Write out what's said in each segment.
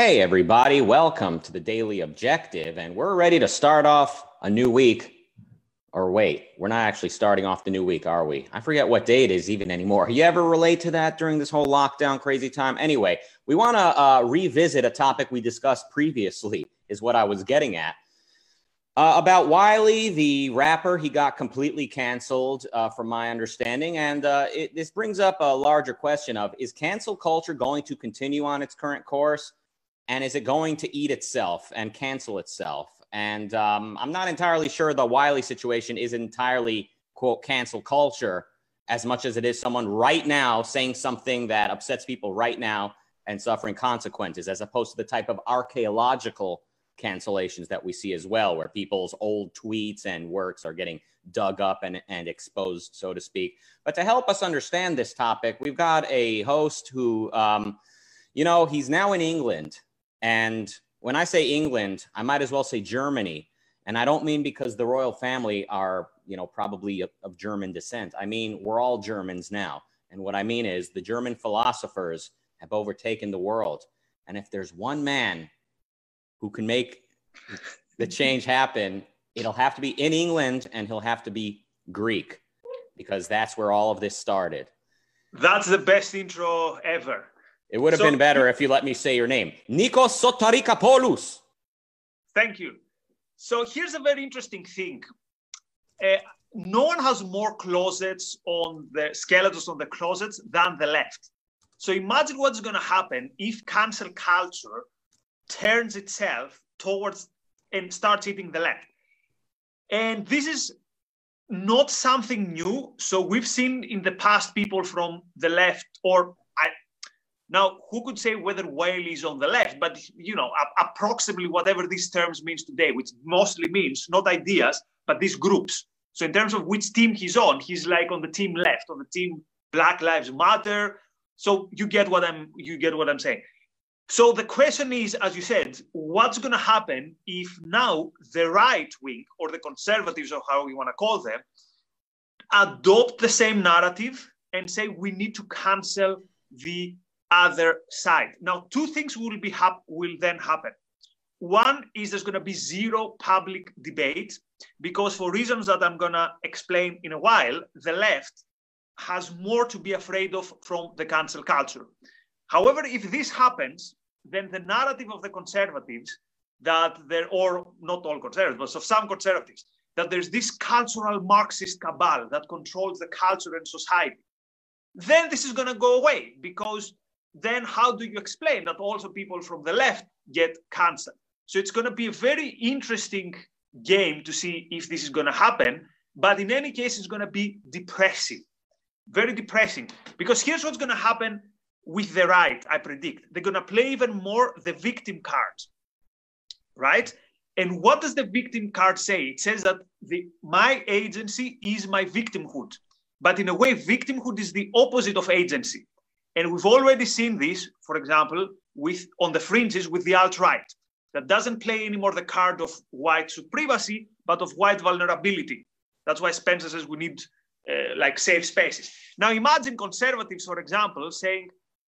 Hey, everybody, welcome to the Daily Objective. And we're ready to start off a new week. Or wait, we're not actually starting off the new week, are we? I forget what day it is even anymore. You ever relate to that during this whole lockdown crazy time? Anyway, we want to uh, revisit a topic we discussed previously, is what I was getting at. Uh, about Wiley, the rapper, he got completely canceled, uh, from my understanding. And uh, it, this brings up a larger question of is cancel culture going to continue on its current course? And is it going to eat itself and cancel itself? And um, I'm not entirely sure the Wiley situation is entirely, quote, cancel culture as much as it is someone right now saying something that upsets people right now and suffering consequences, as opposed to the type of archaeological cancellations that we see as well, where people's old tweets and works are getting dug up and, and exposed, so to speak. But to help us understand this topic, we've got a host who, um, you know, he's now in England and when I say England, I might as well say Germany. And I don't mean because the royal family are, you know, probably of, of German descent. I mean, we're all Germans now. And what I mean is the German philosophers have overtaken the world. And if there's one man who can make the change happen, it'll have to be in England and he'll have to be Greek because that's where all of this started. That's the best intro ever. It would have so, been better if you let me say your name. Nikos Sotirakopoulos. Thank you. So here's a very interesting thing. Uh, no one has more closets on the skeletons on the closets than the left. So imagine what's going to happen if cancel culture turns itself towards and starts eating the left. And this is not something new. So we've seen in the past people from the left or now, who could say whether Wiley is on the left? But you know, approximately whatever these terms means today, which mostly means not ideas, but these groups. So in terms of which team he's on, he's like on the team left, on the team Black Lives Matter. So you get what I'm you get what I'm saying. So the question is, as you said, what's going to happen if now the right wing or the conservatives or how you want to call them adopt the same narrative and say we need to cancel the other side. Now, two things will be hap- will then happen. One is there's going to be zero public debate because, for reasons that I'm going to explain in a while, the left has more to be afraid of from the cancel culture. However, if this happens, then the narrative of the conservatives that there, or not all conservatives, but of some conservatives, that there's this cultural Marxist cabal that controls the culture and society, then this is going to go away because then how do you explain that also people from the left get cancer? So it's going to be a very interesting game to see if this is going to happen. But in any case, it's going to be depressing, very depressing. Because here's what's going to happen with the right, I predict. They're going to play even more the victim card, right? And what does the victim card say? It says that the, my agency is my victimhood. But in a way, victimhood is the opposite of agency. And we've already seen this, for example, with on the fringes with the alt-right, that doesn't play anymore the card of white supremacy, but of white vulnerability. That's why Spencer says we need uh, like safe spaces. Now imagine conservatives, for example, saying,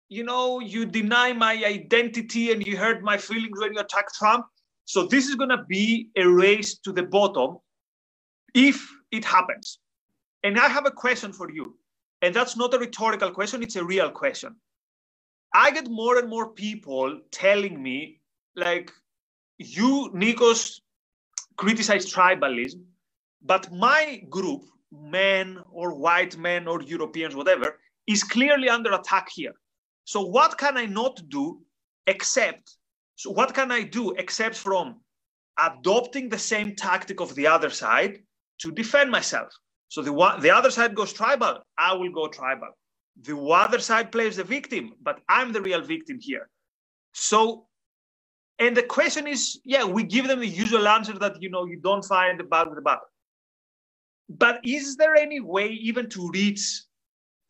you know, you deny my identity and you hurt my feelings when you attack Trump. So this is going to be a race to the bottom if it happens. And I have a question for you. And that's not a rhetorical question, it's a real question. I get more and more people telling me, like, you, Nikos, criticize tribalism, but my group, men or white men or Europeans, whatever, is clearly under attack here. So, what can I not do except, so what can I do except from adopting the same tactic of the other side to defend myself? So the the other side goes tribal. I will go tribal. The other side plays the victim, but I'm the real victim here. So, and the question is, yeah, we give them the usual answer that you know you don't find the bad with the bad. But is there any way even to reach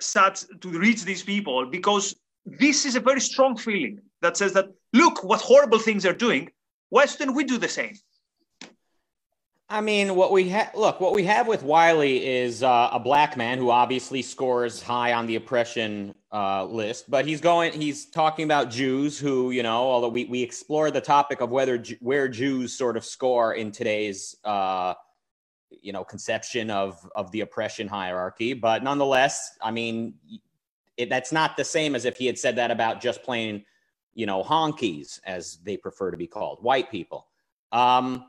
such to reach these people? Because this is a very strong feeling that says that look what horrible things they're doing. Why shouldn't we do the same? I mean, what we look, what we have with Wiley is uh, a black man who obviously scores high on the oppression uh, list, but he's going. He's talking about Jews who, you know, although we we explore the topic of whether where Jews sort of score in today's, uh, you know, conception of of the oppression hierarchy, but nonetheless, I mean, it, that's not the same as if he had said that about just plain, you know, honkies as they prefer to be called, white people. Um,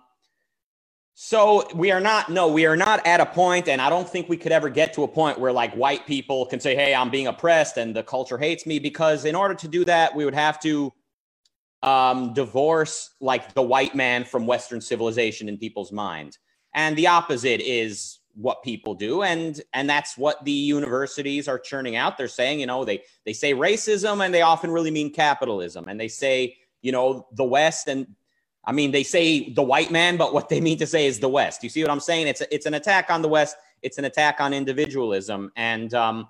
so we are not, no, we are not at a point, and I don't think we could ever get to a point where like white people can say, hey, I'm being oppressed and the culture hates me, because in order to do that, we would have to um, divorce like the white man from Western civilization in people's minds. And the opposite is what people do and and that's what the universities are churning out they're saying you know they they say racism and they often really mean capitalism and they say you know the west and I mean, they say the white man, but what they mean to say is the West. You see what I'm saying? It's a, it's an attack on the West. It's an attack on individualism, and um,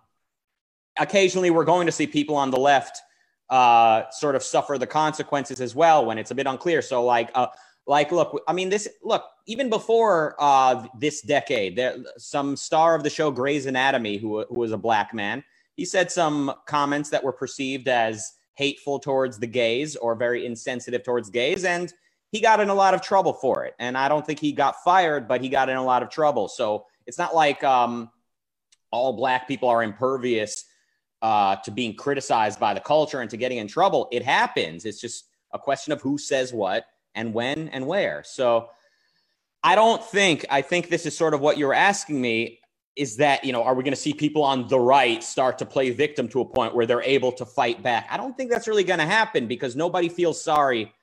occasionally we're going to see people on the left uh, sort of suffer the consequences as well when it's a bit unclear. So, like, uh, like, look, I mean, this look even before uh, this decade, there some star of the show Grey's Anatomy, who who was a black man, he said some comments that were perceived as hateful towards the gays or very insensitive towards gays, and he got in a lot of trouble for it. And I don't think he got fired, but he got in a lot of trouble. So it's not like um, all black people are impervious uh, to being criticized by the culture and to getting in trouble. It happens. It's just a question of who says what and when and where. So I don't think, I think this is sort of what you're asking me is that, you know, are we going to see people on the right start to play victim to a point where they're able to fight back? I don't think that's really going to happen because nobody feels sorry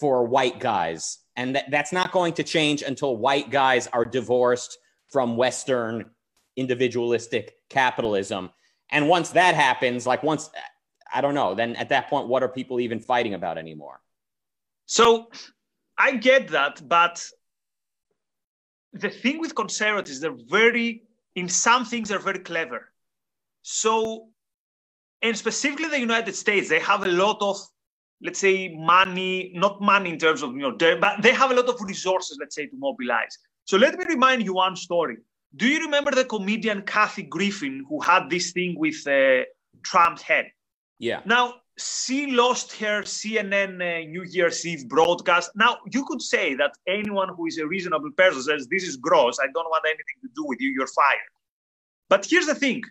for white guys. And that, that's not going to change until white guys are divorced from Western individualistic capitalism. And once that happens, like once, I don't know, then at that point, what are people even fighting about anymore? So I get that. But the thing with conservatives, they're very, in some things, they're very clever. So, and specifically the United States, they have a lot of let's say, money, not money in terms of, you know, but they have a lot of resources, let's say, to mobilize. So let me remind you one story. Do you remember the comedian Kathy Griffin who had this thing with uh, Trump's head? Yeah. Now, she lost her CNN uh, New Year's Eve broadcast. Now, you could say that anyone who is a reasonable person says, This is gross. I don't want anything to do with you. You're fired. But here's the thing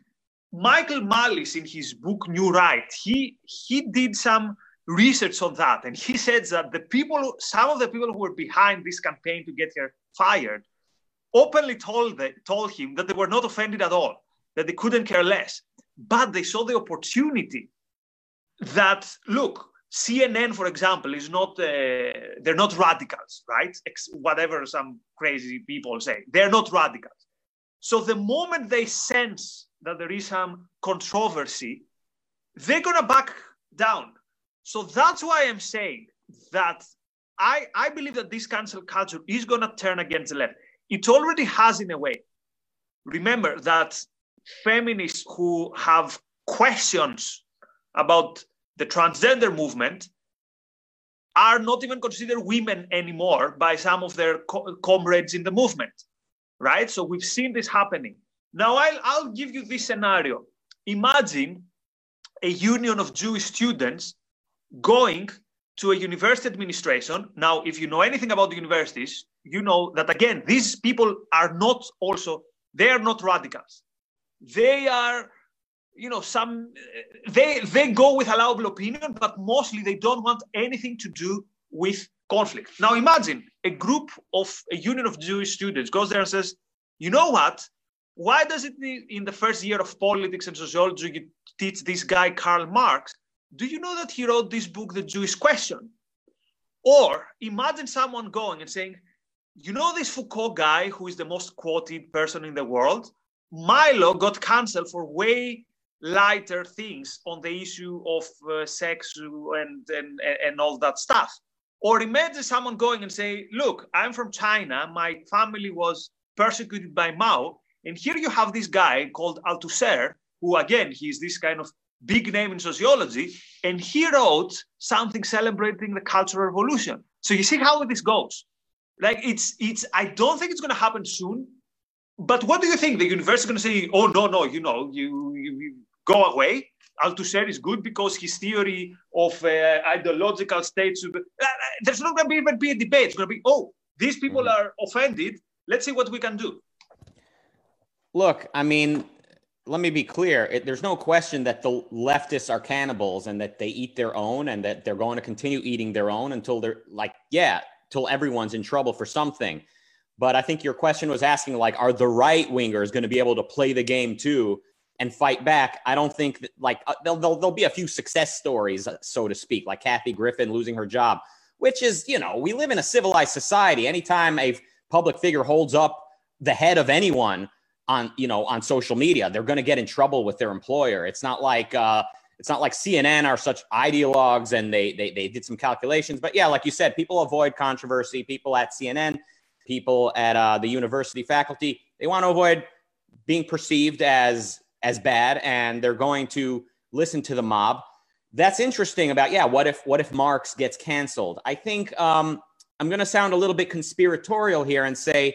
Michael Malice, in his book New Right, he, he did some research on that. And he said that the people, some of the people who were behind this campaign to get her fired, openly told, the, told him that they were not offended at all, that they couldn't care less. But they saw the opportunity that, look, CNN, for example, is not, uh, they're not radicals, right? Ex- whatever some crazy people say, they're not radicals. So the moment they sense that there is some controversy, they're going to back down so that's why I'm saying that I, I believe that this cancel culture is going to turn against the left. It already has in a way. Remember that feminists who have questions about the transgender movement are not even considered women anymore by some of their co- comrades in the movement, right? So we've seen this happening. Now, I'll, I'll give you this scenario. Imagine a union of Jewish students going to a university administration. Now, if you know anything about the universities, you know that again, these people are not also, they are not radicals. They are, you know, some, they, they go with allowable opinion, but mostly they don't want anything to do with conflict. Now, imagine a group of a union of Jewish students goes there and says, you know what? Why does it in the first year of politics and sociology you teach this guy Karl Marx do you know that he wrote this book, The Jewish Question? Or imagine someone going and saying, you know this Foucault guy who is the most quoted person in the world? Milo got canceled for way lighter things on the issue of uh, sex and, and, and all that stuff. Or imagine someone going and say, look, I'm from China. My family was persecuted by Mao. And here you have this guy called Althusser, who again, he's this kind of big name in sociology, and he wrote something celebrating the cultural revolution. So you see how this goes. Like it's it's I don't think it's going to happen soon. But what do you think? The university is going to say, "Oh no, no, you know, you, you, you go away," Althusser is good because his theory of uh, ideological states. Uh, there's not going to even be a debate. It's going to be, oh, these people mm-hmm. are offended. Let's see what we can do. Look, I mean, let me be clear. It, there's no question that the leftists are cannibals and that they eat their own and that they're going to continue eating their own until they're like, yeah, till everyone's in trouble for something. But I think your question was asking, like, are the right wingers going to be able to play the game too and fight back? I don't think that, like, uh, there'll, there'll, there'll be a few success stories, uh, so to speak, like Kathy Griffin losing her job, which is, you know, we live in a civilized society. Anytime a public figure holds up the head of anyone, on you know on social media. They're going to get in trouble with their employer. It's not like uh it's not like cnn are such ideologues and they they, they did some calculations. But yeah like you said people avoid controversy. People at cnn people at uh, the university faculty they want to avoid being perceived as as bad and they're going to listen to the mob. That's interesting about yeah what if what if marx gets canceled? I think um i'm going to sound a little bit conspiratorial here and say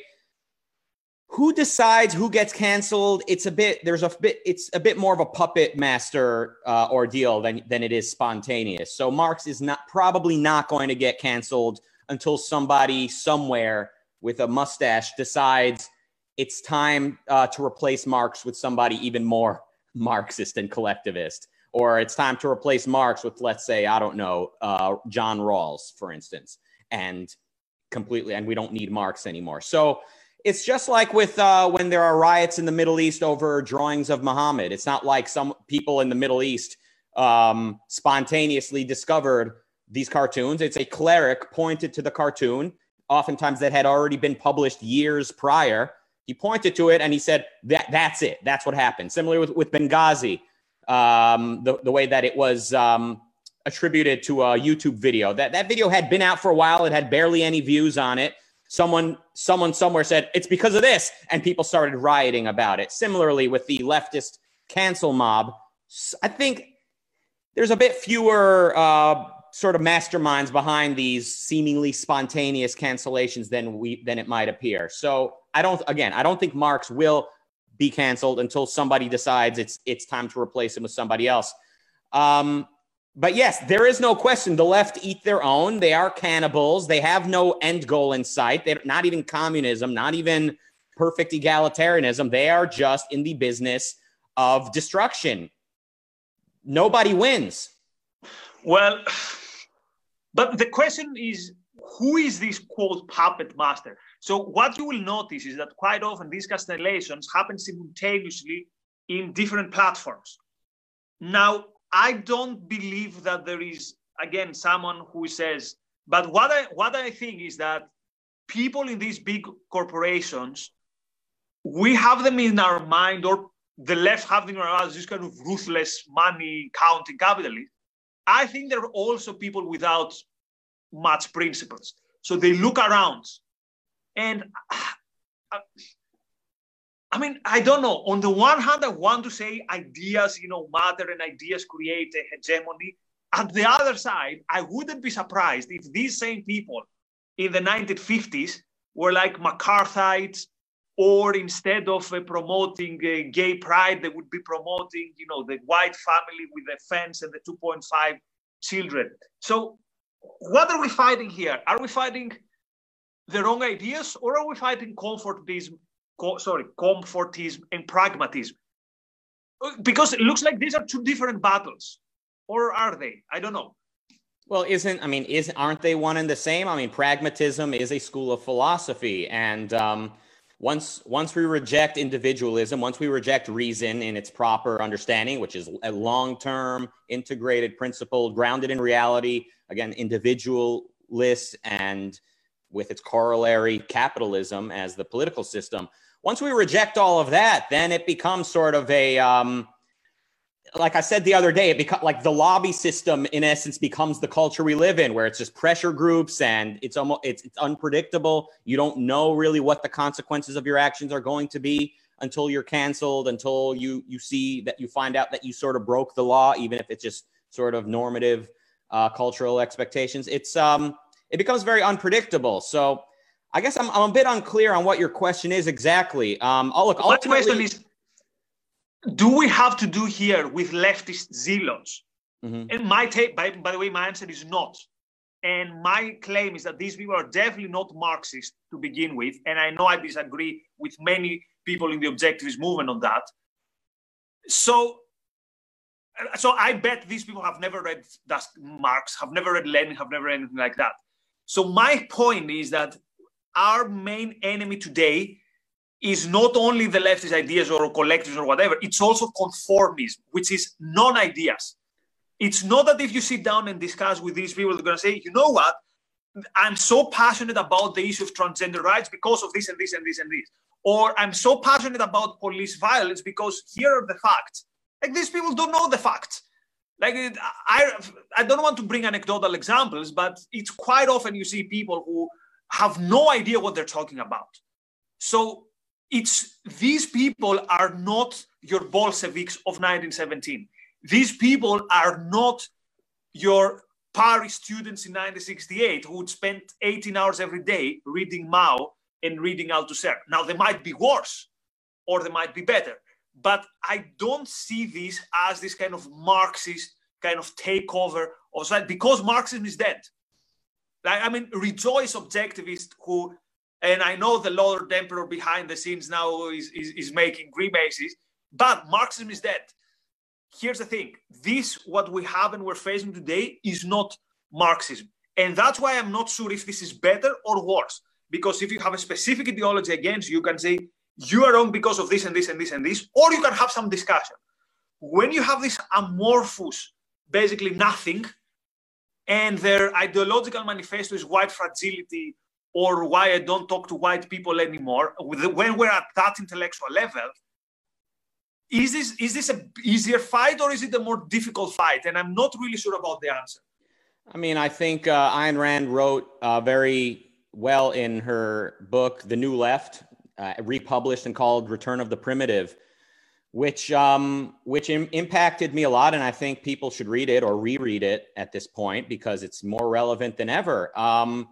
who decides who gets canceled? It's a bit there's a bit it's a bit more of a puppet master uh, ordeal than than it is spontaneous. So marx is not probably not going to get canceled until somebody somewhere with a mustache decides it's time uh, to replace marx with somebody even more marxist and collectivist. Or it's time to replace marx with let's say i don't know uh, john rawls for instance. And completely and we don't need marx anymore. So it's just like with uh, when there are riots in the Middle East over drawings of Muhammad. It's not like some people in the Middle East um, spontaneously discovered these cartoons. It's a cleric pointed to the cartoon, oftentimes that had already been published years prior. He pointed to it and he said, that, That's it. That's what happened. Similar with, with Benghazi, um, the, the way that it was um, attributed to a YouTube video. That, that video had been out for a while, it had barely any views on it someone someone somewhere said it's because of this. And people started rioting about it. Similarly with the leftist cancel mob i think there's a bit fewer uh, sort of masterminds behind these seemingly spontaneous cancellations than we than it might appear. So i don't again i don't think marx will be canceled until somebody decides it's it's time to replace him with somebody else. Um, but yes, there is no question. The left eat their own. They are cannibals. They have no end goal in sight. They're not even communism, not even perfect egalitarianism. They are just in the business of destruction. Nobody wins. Well, but the question is who is this quote puppet master? So, what you will notice is that quite often these castellations happen simultaneously in different platforms. Now, I don't believe that there is again someone who says. But what I what I think is that people in these big corporations, we have them in our mind, or the left have them in our minds, this kind of ruthless money counting capitalists. I think there are also people without much principles. So they look around, and uh, I mean, I don't know. On the one hand, I want to say ideas, you know, matter and ideas create a hegemony. At the other side, I wouldn't be surprised if these same people in the 1950s were like McCarthyites, or instead of uh, promoting uh, gay pride, they would be promoting, you know, the white family with the fence and the 2.5 children. So, what are we fighting here? Are we fighting the wrong ideas, or are we fighting comfortism co- sorry, comfortism and pragmatism. Uh, because it looks like these are two different battles, or are they? I don't know. Well, isn't I mean, is aren't they one and the same? I mean, pragmatism is a school of philosophy, and um, once once we reject individualism, once we reject reason in its proper understanding, which is a long-term, integrated principle grounded in reality, again, individualist and with its corollary capitalism as the political system once we reject all of that, then it becomes sort of a, um, like I said the other day, it becomes like the lobby system in essence becomes the culture we live in, where it's just pressure groups and it's almost it's, it's unpredictable. You don't know really what the consequences of your actions are going to be until you're canceled, until you you see that you find out that you sort of broke the law, even if it's just sort of normative uh, cultural expectations. It's um it becomes very unpredictable. So I guess I'm, I'm a bit unclear on what your question is exactly. Um, oh, look, my question is, do we have to do here with leftist zealots? Mm-hmm. And my take, by, by the way, my answer is not. And my claim is that these people are definitely not Marxist to begin with. And I know I disagree with many people in the objectivist movement on that. So, so I bet these people have never read Marx, have never read Lenin, have never read anything like that. So my point is that our main enemy today is not only the leftist ideas or collectives or whatever, it's also conformism, which is non ideas. It's not that if you sit down and discuss with these people, they're going to say, you know what? I'm so passionate about the issue of transgender rights because of this and this and this and this. Or I'm so passionate about police violence because here are the facts. Like these people don't know the facts. Like I, I don't want to bring anecdotal examples, but it's quite often you see people who have no idea what they're talking about. So it's these people are not your Bolsheviks of 1917. These people are not your Paris students in 1968 who would spend 18 hours every day reading Mao and reading Althusser. Now, they might be worse or they might be better, but I don't see this as this kind of Marxist kind of takeover of society because Marxism is dead. I mean, rejoice objectivists who and I know the Lord Emperor behind the scenes now is, is, is making grimaces, but Marxism is dead. Here's the thing this, what we have and we're facing today, is not Marxism. And that's why I'm not sure if this is better or worse. Because if you have a specific ideology against you, you can say, you are wrong because of this and this and this and this, or you can have some discussion. When you have this amorphous, basically nothing, and their ideological manifesto is white fragility or why I don't talk to white people anymore, when we're at that intellectual level, is this is this a easier fight or is it a more difficult fight? And I'm not really sure about the answer. I mean, I think uh, Ayn Rand wrote uh, very well in her book, The New Left, uh, republished and called Return of the Primitive, which um, which Im- impacted me a lot, and I think people should read it or reread it at this point because it's more relevant than ever. Um,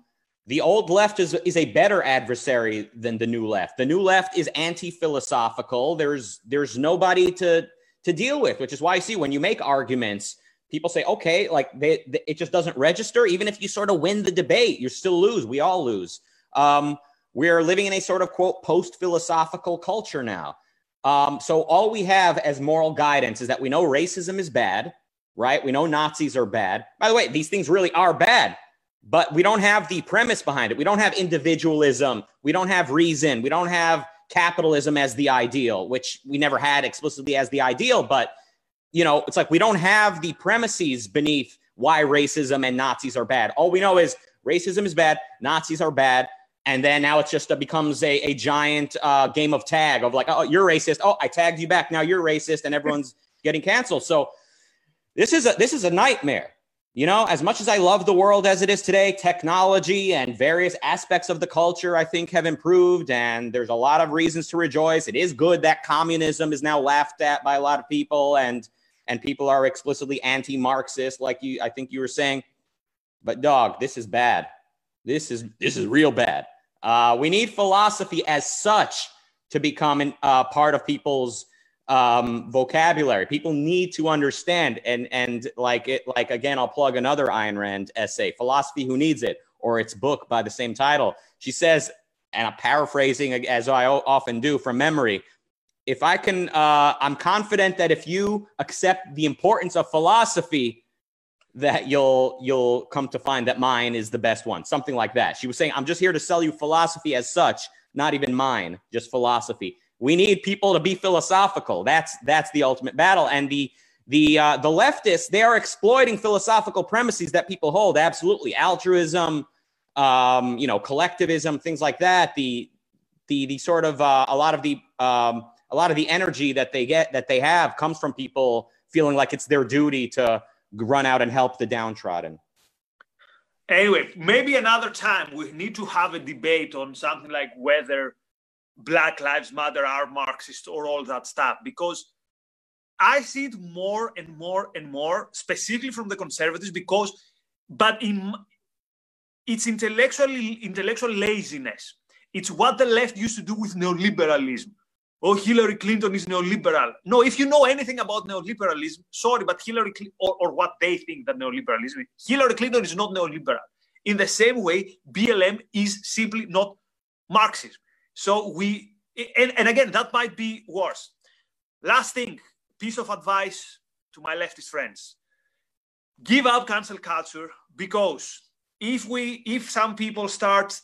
the old left is, is a better adversary than the new left. The new left is anti-philosophical. There's there's nobody to to deal with, which is why I see when you make arguments, people say, okay, like they, they, it just doesn't register. Even if you sort of win the debate, you still lose. We all lose. Um, we're living in a sort of quote post philosophical culture now. Um, so all we have as moral guidance is that we know racism is bad, right? We know Nazis are bad. By the way, these things really are bad but we don't have the premise behind it. We don't have individualism. We don't have reason. We don't have capitalism as the ideal, which we never had explicitly as the ideal. But, you know, it's like we don't have the premises beneath why racism and Nazis are bad. All we know is racism is bad, Nazis are bad. And then now it's just becomes a, a giant uh, game of tag of like, oh, you're racist. Oh, I tagged you back. Now you're racist, and everyone's getting canceled. So this is a this is a nightmare. You know, as much as I love the world as it is today, technology and various aspects of the culture, I think, have improved. And there's a lot of reasons to rejoice. It is good that communism is now laughed at by a lot of people and and people are explicitly anti-Marxist, like you I think you were saying. But dog, this is bad. This is this is real bad. Uh, we need philosophy as such to become uh, part of people's um, vocabulary. People need to understand and and like it like again, I'll plug another Ayn Rand essay, Philosophy Who Needs It, or its book by the same title. She says, and I'm paraphrasing as I often do from memory. If I can, uh, I'm confident that if you accept the importance of philosophy, that you'll you'll come to find that mine is the best one. Something like that. She was saying, I'm just here to sell you philosophy as such, not even mine, just philosophy. We need people to be philosophical. That's that's the ultimate battle. And the the uh, the leftists they are exploiting philosophical premises that people hold. Absolutely, altruism, um, you know, collectivism, things like that. The the the sort of uh, a lot of the um, a lot of the energy that they get that they have comes from people feeling like it's their duty to run out and help the downtrodden. Anyway, maybe another time we need to have a debate on something like whether Black Lives Matter are Marxist or all that stuff because I see it more and more and more, specifically from the conservatives, because but in it's intellectual intellectual laziness. It's what the left used to do with neoliberalism. Oh, Hillary Clinton is neoliberal. No, if you know anything about neoliberalism, sorry, but Hillary Clinton, or, or what they think that neoliberalism is, Hillary Clinton is not neoliberal. In the same way, BLM is simply not Marxism. So we, and, and again, that might be worse. Last thing, piece of advice to my leftist friends give up cancel culture because if we if some people start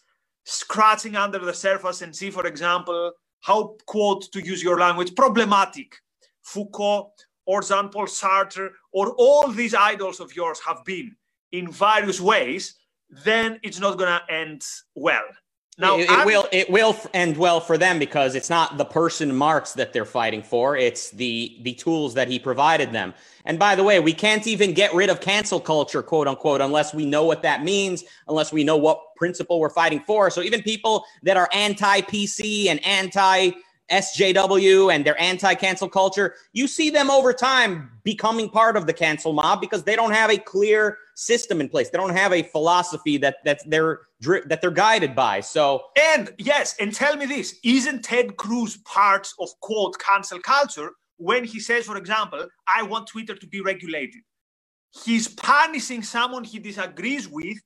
scratching under the surface and see for example how quote to use your language problematic. Foucault or jean-paul sartre or all these idols of yours have been in various ways then it's not going to end well now it, it will it will end well for them because it's not the person Marx that they're fighting for; it's the the tools that he provided them. And by the way, we can't even get rid of cancel culture, quote unquote, unless we know what that means, unless we know what principle we're fighting for. So even people that are anti PC and anti SJW and their anti cancel culture, you see them over time becoming part of the cancel mob because they don't have a clear system in place. They don't have a philosophy that that they're that they're guided by. So and yes, and tell me this: isn't Ted Cruz part of quote cancel culture when he says, for example, "I want Twitter to be regulated"? He's punishing someone he disagrees with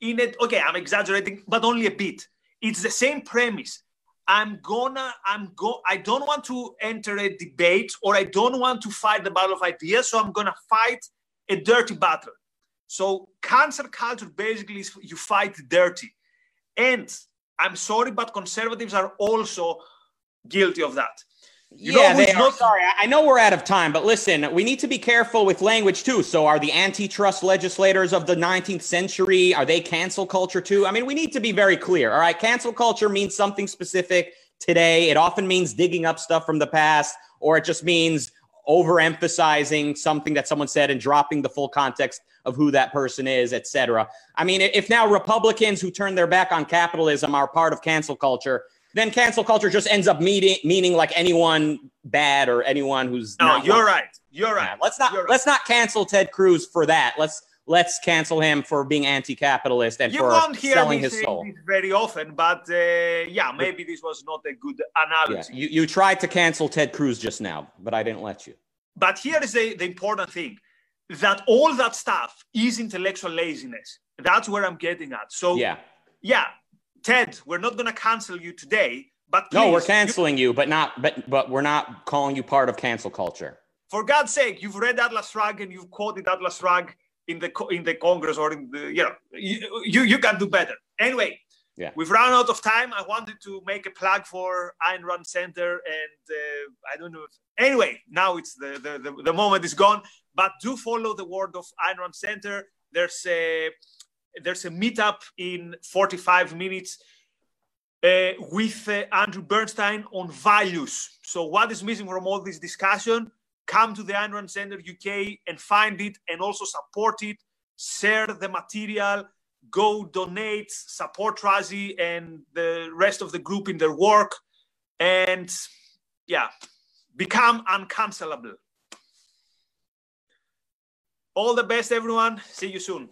in it. Okay, I'm exaggerating, but only a bit. It's the same premise I'm gonna, I'm go, I don't want to enter a debate or I don't want to fight the battle of ideas, so I'm gonna fight a dirty battle. So cancel culture basically is you fight dirty. And I'm sorry, but conservatives are also guilty of that. You yeah, they are. Not- Sorry, I know we're out of time, but listen, we need to be careful with language too. So, are the antitrust legislators of the 19th century are they cancel culture too? I mean, we need to be very clear. All right, cancel culture means something specific today. It often means digging up stuff from the past, or it just means overemphasizing something that someone said and dropping the full context of who that person is, etc. I mean, if now Republicans who turn their back on capitalism are part of cancel culture, then cancel culture just ends up meaning meaning like anyone bad or anyone who's no. you're right. You're right. Let's not right. let's not cancel Ted Cruz for that. Let's let's cancel him for being anti-capitalist and you for won't hear selling me his soul. very often, but uh, yeah, maybe this was not a good analogy. Yeah, you you tried to cancel Ted Cruz just now, but I didn't let you. But here is the, the important thing that all that stuff is intellectual laziness. That's where I'm getting at. So yeah, yeah, Ted, we're not going to cancel you today, but please, no, we're canceling you, you, but not, but but we're not calling you part of cancel culture. For God's sake, you've read Atlas Shrugged and you've quoted Atlas Shrugged in the in the Congress or in the you know you you, you can do better. Anyway, yeah, we've run out of time. I wanted to make a plug for Ayn Rand Center, and uh, I don't know. If, anyway, now it's the, the the the moment is gone. But do follow the word of Ayn Rand Center. There's a there's a meetup in 45 minutes uh, with uh, Andrew Bernstein on values. So, what is missing from all this discussion? Come to the Ayn Rand Center UK and find it and also support it. Share the material, go donate, support Razi and the rest of the group in their work. And yeah, become uncancelable. All the best, everyone. See you soon.